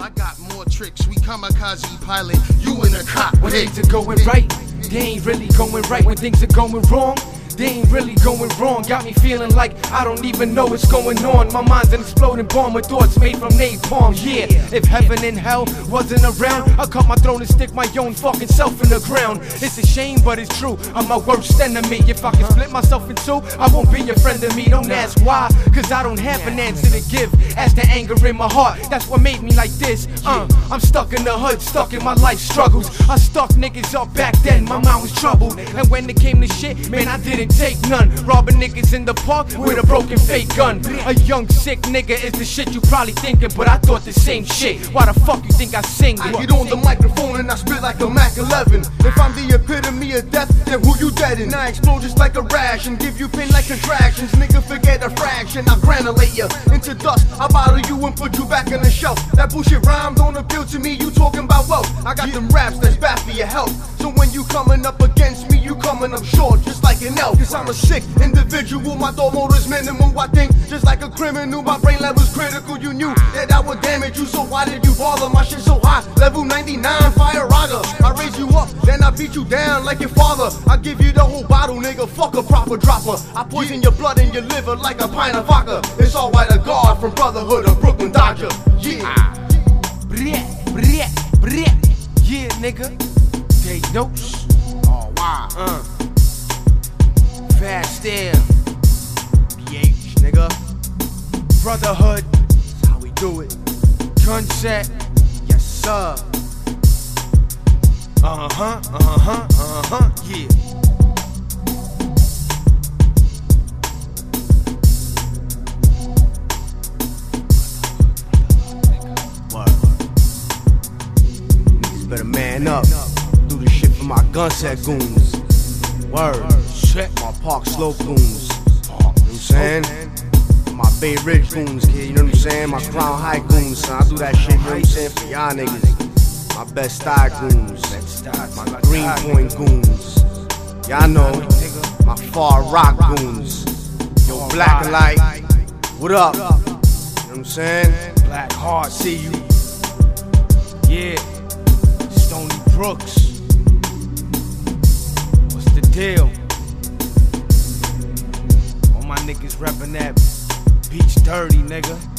I got more tricks. We kamikaze pilot. You in a cop. When things are going right, they ain't really going right. When things are going wrong, they ain't really going wrong. Got me feeling like I don't even know what's going on. My mind's an exploding bomb with thoughts made from napalm. Yeah, if heaven and hell wasn't around, I'd cut my throat and stick my own fucking self in the ground. It's a shame, but it's true. I'm my worst enemy. If I can split myself in two, I won't be your friend of me. Don't ask why, cause I don't have an answer to give. As the anger in my heart, that's what made me like this. Uh, I'm stuck in the hood, stuck in my life struggles. I stuck niggas up back then, my mind was troubled. And when it came to shit, man, I didn't take none. Robbing niggas in the park with a broken fake gun. A young sick nigga is the shit you probably thinking, but I thought the same shit. Why the fuck you think I sing? I get on the microphone and I spit like a Mac 11. If I'm the epitome of death, then who you deadin'? I explode just like a rash and give you pain like contractions. Nigga, forget a fraction. I granulate you into dust. I bottle you and put you back on the shelf. That bullshit rhyme don't appeal to me. You talking about wealth? I got them raps that's bad for your health. So you coming up against me, you coming up short just like an elf. Cause I'm a sick individual. My thought motor's minimal. I think just like a criminal. My brain level's critical. You knew that I would damage you. So why did you bother? My shit so high. Level 99, fire raga. I raise you up, then I beat you down like your father. I give you the whole bottle, nigga. Fuck a proper dropper. I poison your blood and your liver like a pint of vodka. It's all white a guard from Brotherhood of Brooklyn Dodger. Yeah. Brett. Yeah, nigga. They dose. Oh, wow. Uh. Fast air. PH, nigga. Brotherhood. That's how we do it. Gun set. Yes, sir. Uh huh, uh huh, uh huh, yeah. Word. Niggas better man up. For my gun set goons. Word. Shit. My Park Slope goons. You know what I'm saying? My Bay Ridge goons, kid. You know what I'm saying? My Crown High goons, son. I do that shit, you know what I'm saying? For y'all niggas. My Bed-Stuy goons. My Greenpoint goons. Y'all know. My Far Rock goons. Yo, Black and Light. What up? You know what I'm saying? Black Heart, see you. Yeah. Stony Brooks. Deal? All my niggas reppin' that beach dirty, nigga.